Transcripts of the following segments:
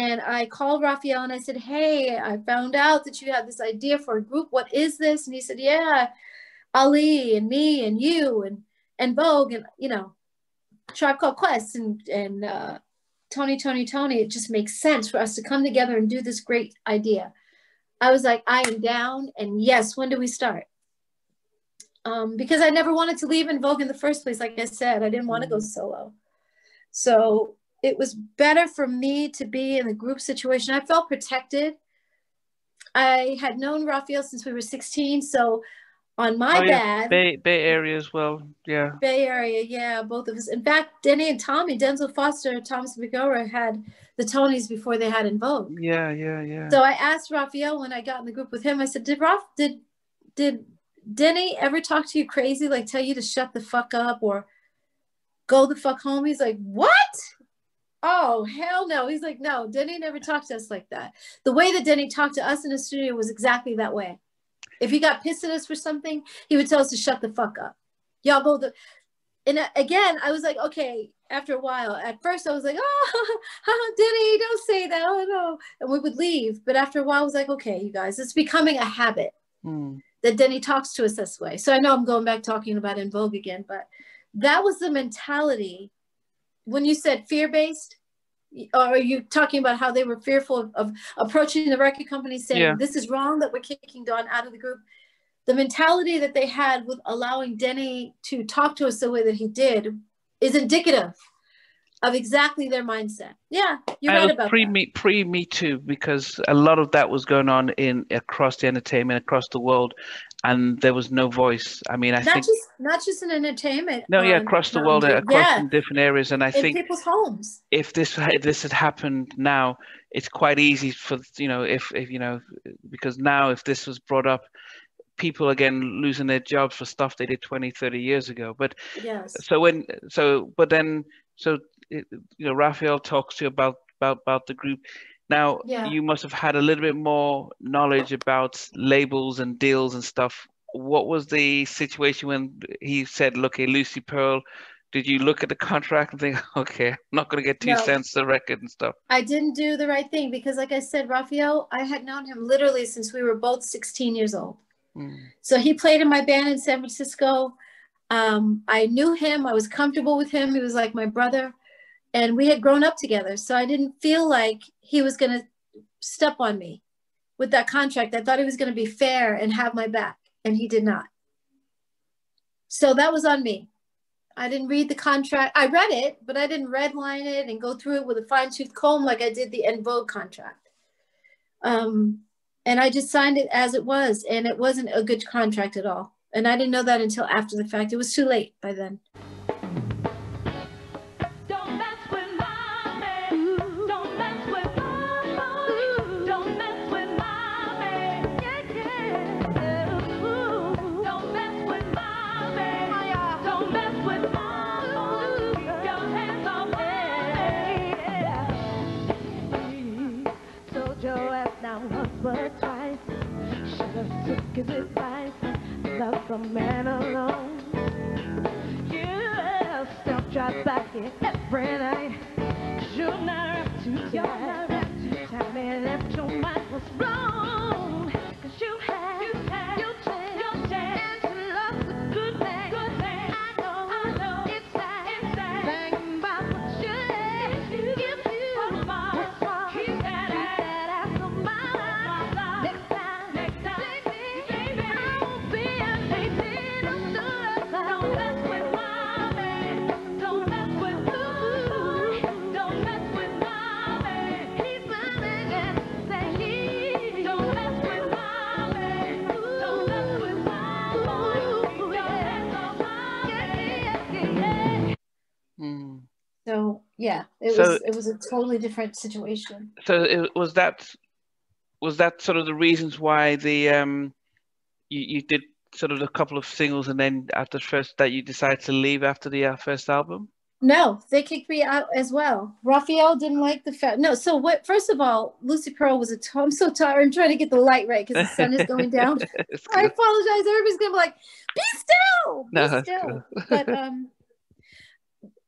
And I called Raphael and I said, Hey, I found out that you had this idea for a group. What is this? And he said, Yeah, Ali and me and you and En Vogue and you know, Tribe Called Quest and and uh, Tony, Tony, Tony. It just makes sense for us to come together and do this great idea. I was like, I am down. And yes, when do we start? Um, because I never wanted to leave En Vogue in the first place. Like I said, I didn't want to go solo. So it was better for me to be in the group situation. I felt protected. I had known Raphael since we were 16. So on my oh, yeah. dad. Bay, Bay Area as well. Yeah. Bay Area. Yeah. Both of us. In fact, Denny and Tommy, Denzel Foster, Thomas McElroy had the Tonys before they had Vogue. Yeah. Yeah. Yeah. So I asked Raphael when I got in the group with him, I said, did Raf, did, did Denny ever talk to you crazy? Like tell you to shut the fuck up or go the fuck home? He's like, what? Oh, hell no. He's like, no, Denny never talked to us like that. The way that Denny talked to us in the studio was exactly that way. If he got pissed at us for something, he would tell us to shut the fuck up. Y'all go the, and again, I was like, okay, after a while, at first I was like, oh, Denny, don't say that. Oh, no. And we would leave. But after a while, I was like, okay, you guys, it's becoming a habit mm. that Denny talks to us this way. So I know I'm going back talking about En Vogue again, but that was the mentality when you said fear based, are you talking about how they were fearful of, of approaching the record company saying yeah. this is wrong that we're kicking Dawn out of the group? The mentality that they had with allowing Denny to talk to us the way that he did is indicative of exactly their mindset. Yeah, you're right uh, about pre that. me pre me too because a lot of that was going on in across the entertainment across the world, and there was no voice. I mean, I not think just not just in entertainment. No, yeah, um, across the um, world, across yeah. different areas, and I in think people's homes. If this if this had happened now, it's quite easy for you know if if you know because now if this was brought up people again losing their jobs for stuff they did 20 30 years ago but yes so when so but then so you know Raphael talks to you about about about the group. Now yeah. you must have had a little bit more knowledge about labels and deals and stuff. What was the situation when he said, "Look, hey, Lucy Pearl"? Did you look at the contract and think, "Okay, I'm not going to get two no, cents a record and stuff"? I didn't do the right thing because, like I said, Raphael, I had known him literally since we were both 16 years old. Mm. So he played in my band in San Francisco. Um, I knew him. I was comfortable with him. He was like my brother and we had grown up together. So I didn't feel like he was going to step on me with that contract. I thought he was going to be fair and have my back, and he did not. So that was on me. I didn't read the contract. I read it, but I didn't redline it and go through it with a fine tooth comb like I did the En Vogue contract. Um, and I just signed it as it was, and it wasn't a good contract at all. And I didn't know that until after the fact. It was too late by then. His advice, left the man alone. You still drive by here every night. Not up to time. It so, was it was a totally different situation. So it was that was that sort of the reasons why the um you, you did sort of a couple of singles and then after first that you decided to leave after the uh, first album? No, they kicked me out as well. Raphael didn't like the fact. No, so what? First of all, Lucy Pearl was a. T- I'm so tired. I'm trying to get the light right because the sun is going down. I apologize. Everybody's gonna be like, "Be still, be no, still." But um,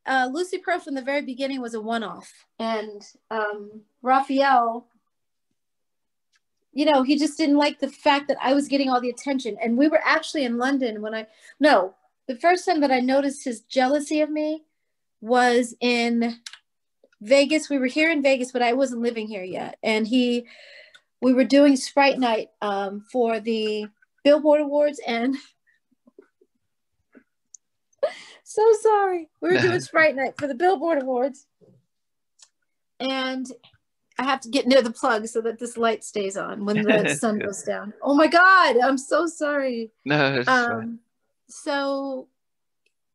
uh, Lucy Pearl from the very beginning was a one-off, and um, Raphael, you know, he just didn't like the fact that I was getting all the attention. And we were actually in London when I, no, the first time that I noticed his jealousy of me was in Vegas. We were here in Vegas, but I wasn't living here yet. And he, we were doing Sprite Night um, for the Billboard Awards. And so sorry. We were doing Sprite Night for the Billboard Awards. And I have to get near the plug so that this light stays on when the sun goes down. Oh my God, I'm so sorry. No, um, so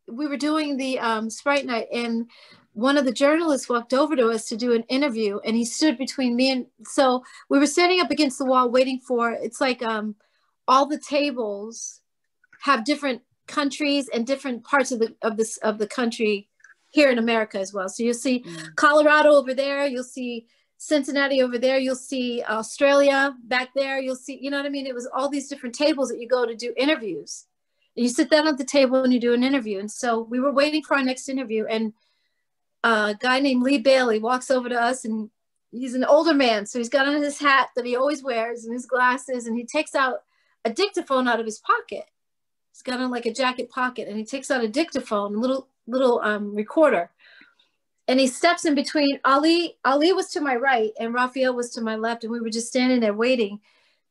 we were doing the um, Sprite Night, and one of the journalists walked over to us to do an interview, and he stood between me and so we were standing up against the wall waiting for it's like um, all the tables have different countries and different parts of the of this of the country here in America as well. So you'll see mm. Colorado over there, you'll see Cincinnati over there, you'll see Australia back there, you'll see, you know what I mean? It was all these different tables that you go to do interviews. And you sit down at the table and you do an interview. And so we were waiting for our next interview, and a guy named Lee Bailey walks over to us, and he's an older man. So he's got on his hat that he always wears and his glasses, and he takes out a dictaphone out of his pocket. He's got on like a jacket pocket, and he takes out a dictaphone, a little little um, recorder and he steps in between Ali. Ali was to my right and Raphael was to my left, and we were just standing there waiting.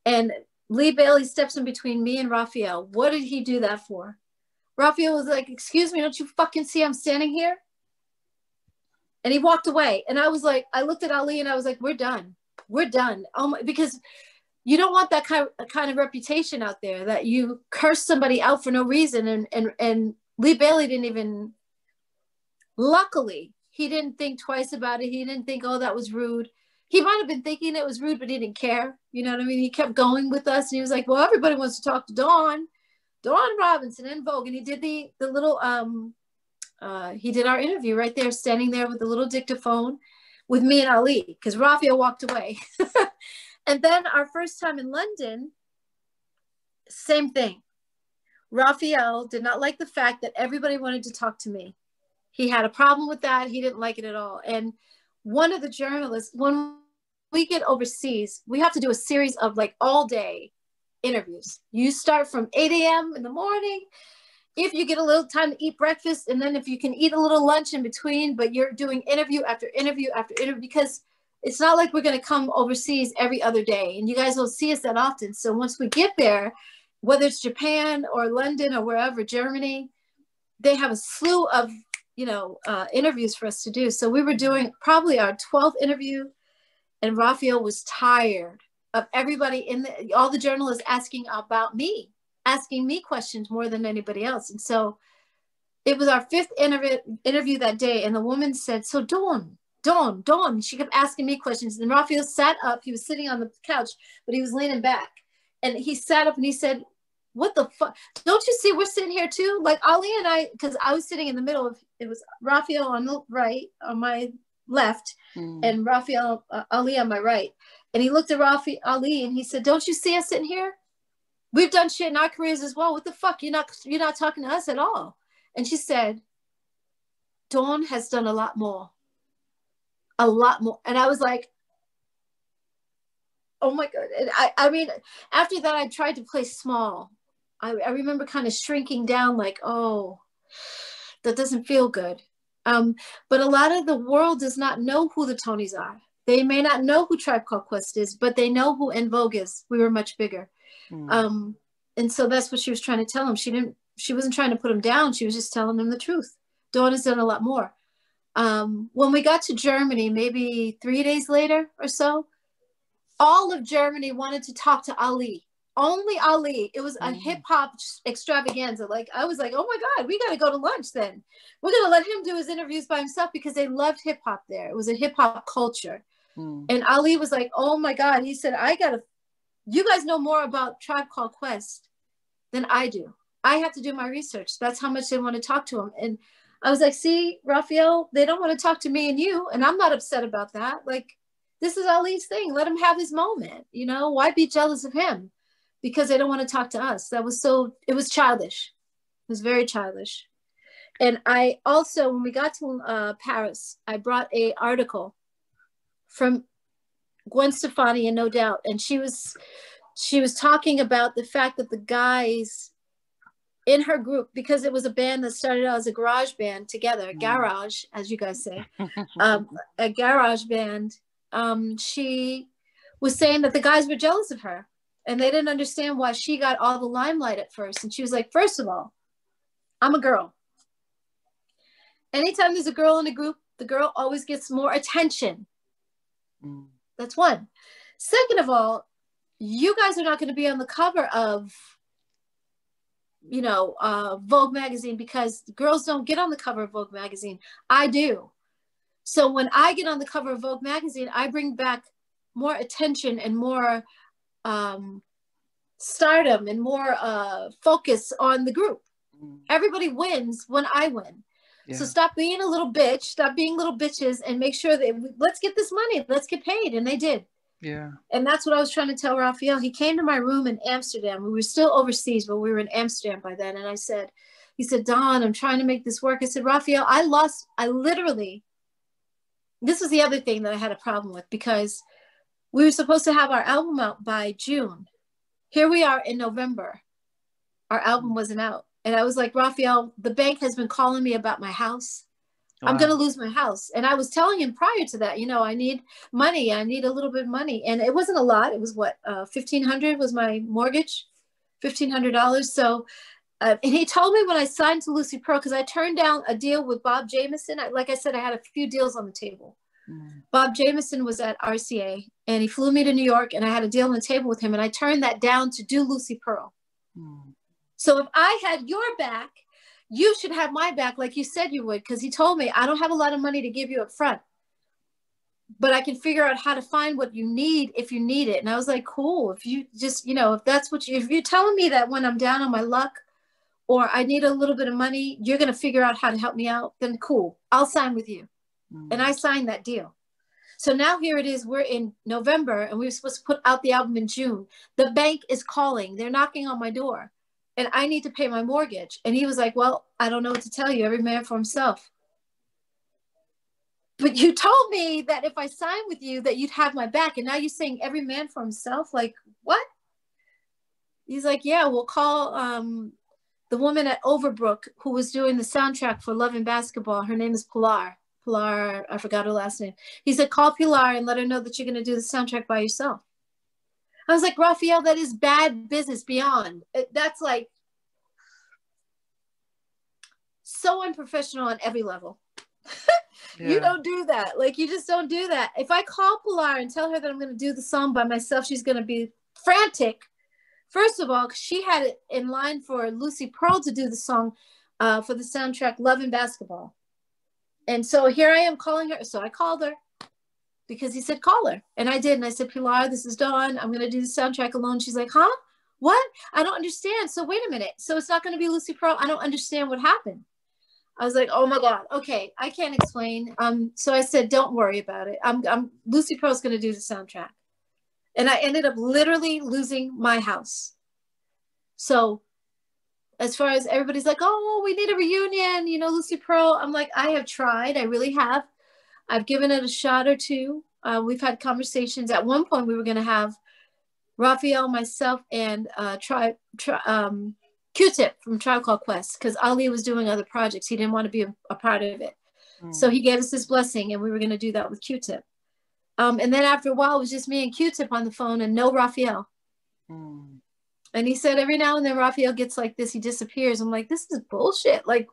And Lee Bailey steps in between me and Raphael. What did he do that for? Raphael was like, "Excuse me, don't you fucking see I'm standing here?" And he walked away. And I was like, I looked at Ali and I was like, "We're done. We're done." Oh my, because you don't want that kind of, reputation out there that you curse somebody out for no reason. And and and Lee Bailey didn't even. Luckily, he didn't think twice about it. He didn't think, oh, that was rude. He might have been thinking it was rude, but he didn't care. You know what I mean? He kept going with us, and he was like, well, everybody wants to talk to Dawn, Dawn Robinson En Vogue, and he did the the little um, uh, he did our interview right there, standing there with the little dictaphone with me and Ali, because Raphael walked away. and then our first time in London, same thing. Raphael did not like the fact that everybody wanted to talk to me. He had a problem with that. He didn't like it at all. And one of the journalists, when we get overseas, we have to do a series of like all day interviews. You start from 8 a.m. in the morning. If you get a little time to eat breakfast, and then if you can eat a little lunch in between, but you're doing interview after interview after interview because it's not like we're going to come overseas every other day and you guys don't see us that often. So once we get there, whether it's Japan or London or wherever, Germany, they have a slew of you know, uh, interviews for us to do. So we were doing probably our 12th interview, and Raphael was tired of everybody in the, all the journalists asking about me, asking me questions more than anybody else. And so it was our fifth interview, interview that day, and the woman said, So, Dawn, Dawn, Dawn. She kept asking me questions. And Raphael sat up. He was sitting on the couch, but he was leaning back. And he sat up and he said, what the fuck? Don't you see we're sitting here too? Like Ali and I, because I was sitting in the middle of it was Raphael on the right, on my left, mm. and Raphael uh, Ali on my right. And he looked at Rafi Ali and he said, "Don't you see us sitting here? We've done shit in our careers as well. What the fuck? You're not you're not talking to us at all." And she said, "Dawn has done a lot more, a lot more." And I was like, "Oh my god!" And I I mean, after that, I tried to play small I, I remember kind of shrinking down like, oh, that doesn't feel good. Um, but a lot of the world does not know who the Tonys are. They may not know who Tribe Called Quest is, but they know who En Vogue is. We were much bigger. Mm. Um, and so that's what she was trying to tell him. She didn't, she wasn't trying to put him down. She was just telling him the truth. Dawn has done a lot more. Um, when we got to Germany, maybe three days later or so, all of Germany wanted to talk to Ali only Ali. It was a mm. hip hop extravaganza. Like I was like, oh my god, we got to go to lunch then. We're gonna let him do his interviews by himself because they loved hip hop there. It was a hip hop culture. Mm. And Ali was like, oh my god. He said, I gotta. You guys know more about Tribe Called Quest than I do. I have to do my research. That's how much they want to talk to him. And I was like, see, Raphael, they don't want to talk to me and you, and I'm not upset about that. Like, this is Ali's thing. Let him have his moment. You know, why be jealous of him? because they don't want to talk to us. That was so, it was childish. It was very childish. And I also, when we got to uh, Paris, I brought a article from Gwen Stefani and No Doubt, and she was she was talking about the fact that the guys in her group because it was a band that started out as a garage band together, mm. garage, as you guys say, um, a garage band. Um, she was saying that the guys were jealous of her and they didn't understand why she got all the limelight at first. And she was like, first of all, I'm a girl. Anytime there's a girl in a group, the girl always gets more attention. Mm. That's one. Second of all, you guys are not going to be on the cover of you know uh, vogue magazine because girls don't get on the cover of vogue magazine. I do. So when i get on the cover of vogue magazine i bring back more attention and more um, stardom and more uh, focus on the group. Mm. everybody wins when i win. Yeah. so stop being a little bitch stop being little bitches and make sure that let's get this money let's get paid and they did yeah. And that's what I was trying to tell Raphael. He came to my room in Amsterdam. We were still overseas, but we were in Amsterdam by then. And I said, he said, Dawn, I'm trying to make this work. I said, Raphael, I lost, I literally, this was the other thing that I had a problem with because we were supposed to have our album out by June. Here we are in November. Our album wasn't out. And I was like, Raphael, the bank has been calling me about my house. Wow. I'm going to lose my house. And I was telling him prior to that, you know, I need money. I need a little bit of money. And it wasn't a lot. It was what, uh, 1500 was my mortgage, $1,500. So, uh, and he told me when I signed to Lucy Pearl, because I turned down a deal with Bob Jamieson. I, like I said, I had a few deals on the table. Mm. Bob Jamieson was at RCA and he flew me to New York and I had a deal on the table with him and I turned that down to do Lucy Pearl. Mm. So if I had your back you should have my back like you said you would because he told me i don't have a lot of money to give you up front but i can figure out how to find what you need if you need it. And i was like cool if you just you know if that's what you if you're telling me that when i'm down on my luck or i need a little bit of money you're going to figure out how to help me out then cool i'll sign with you. Mm. and i signed that deal. So now here it is we're in november and we were supposed to put out the album in june. The bank is calling they're knocking on my door and I need to pay my mortgage. And he was like, Well, I don't know what to tell you. Every man for himself. But you told me that if I signed with you, that you'd have my back. And now you're saying every man for himself? Like, what? He's like, Yeah, we'll call um, the woman at Overbrook who was doing the soundtrack for Love and Basketball. Her name is Pilar. Pilar, I forgot her last name. He said, Call Pilar and let her know that you're going to do the soundtrack by yourself. I was like, Raphael, that is bad business beyond. That's like so unprofessional on every level. yeah. You don't do that. Like, you just don't do that. If I call Pilar and tell her that I'm going to do the song by myself, she's going to be frantic. First of all, she had it in line for Lucy Pearl to do the song uh, for the soundtrack Love and Basketball. And so here I am calling her. So I called her because he said, call her. And I did. And I said, Pilar, this is Dawn. I'm going to do the soundtrack alone. She's like, huh? What? I don't understand. So wait a minute. So it's not going to be Lucy Pearl. I don't understand what happened. I was like, oh my God. Okay. I can't explain. Um, so I said, don't worry about it. I'm, I'm Lucy Pearl's going to do the soundtrack. And I ended up literally losing my house. So as far as everybody's like, oh, we need a reunion, you know, Lucy Pearl. I'm like, I have tried. I really have. I've given it a shot or two. Uh, we've had conversations. At one point, we were going to have Raphael, myself, and uh, tri- tri- um, Q-Tip from Tribe Called Quest because Ali was doing other projects. He didn't want to be a, a part of it. Mm. So he gave us his blessing, and we were going to do that with Q-Tip. Um, and then after a while, it was just me and Q-Tip on the phone and no Raphael. Mm. And he said every now and then Raphael gets like this, he disappears. I'm like, this is bullshit. Like,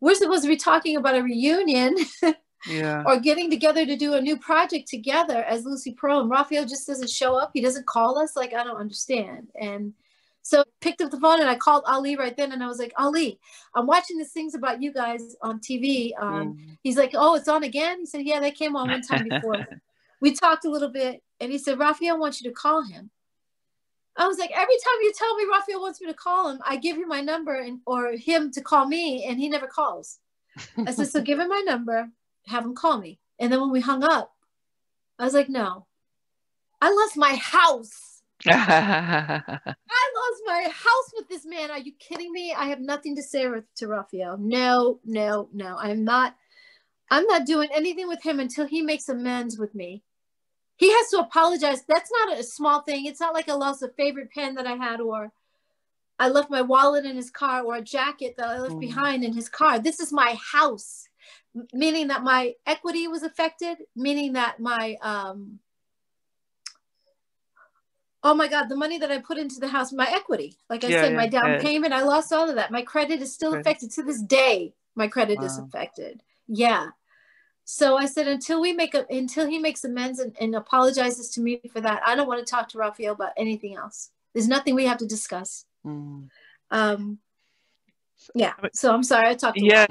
we're supposed to be talking about a reunion. yeah. or getting together to do a new project together as Lucy Pearl and Raphael just doesn't show up. He doesn't call us. Like, I don't understand. And so picked up the phone and I called Ali right then and I was like, Ali, I'm watching these things about you guys on TV. Um, mm. He's like, oh, it's on again? He said, yeah, they came on one time before. we talked a little bit and he said, Raphael wants you to call him. I was like, every time you tell me Raphael wants me to call him, I give him my number and or him to call me and he never calls. I said, so give him my number have him call me. And then when we hung up, I was like, no, I lost my house. I lost my house with this man. Are you kidding me? I have nothing to say to Raphael. No, no, no. I'm not. I'm not doing anything with him until he makes amends with me. he has to apologize. That's not a small thing. It's not like I lost a favorite pen that I had or I left my wallet in his car or a jacket that I left mm. behind in his car. This is my house, meaning that my equity was affected, meaning that my um oh my god the money that i put into the house my equity like i yeah, said yeah, my down yeah. payment i lost all of that. My credit is still affected. To this day my credit wow. is affected. Yeah. So i said until we make a until he makes amends and, and apologizes to me for that i don't want to talk to raphael about anything else. There's nothing we have to discuss. Mm. um yeah so i'm sorry i talked yeah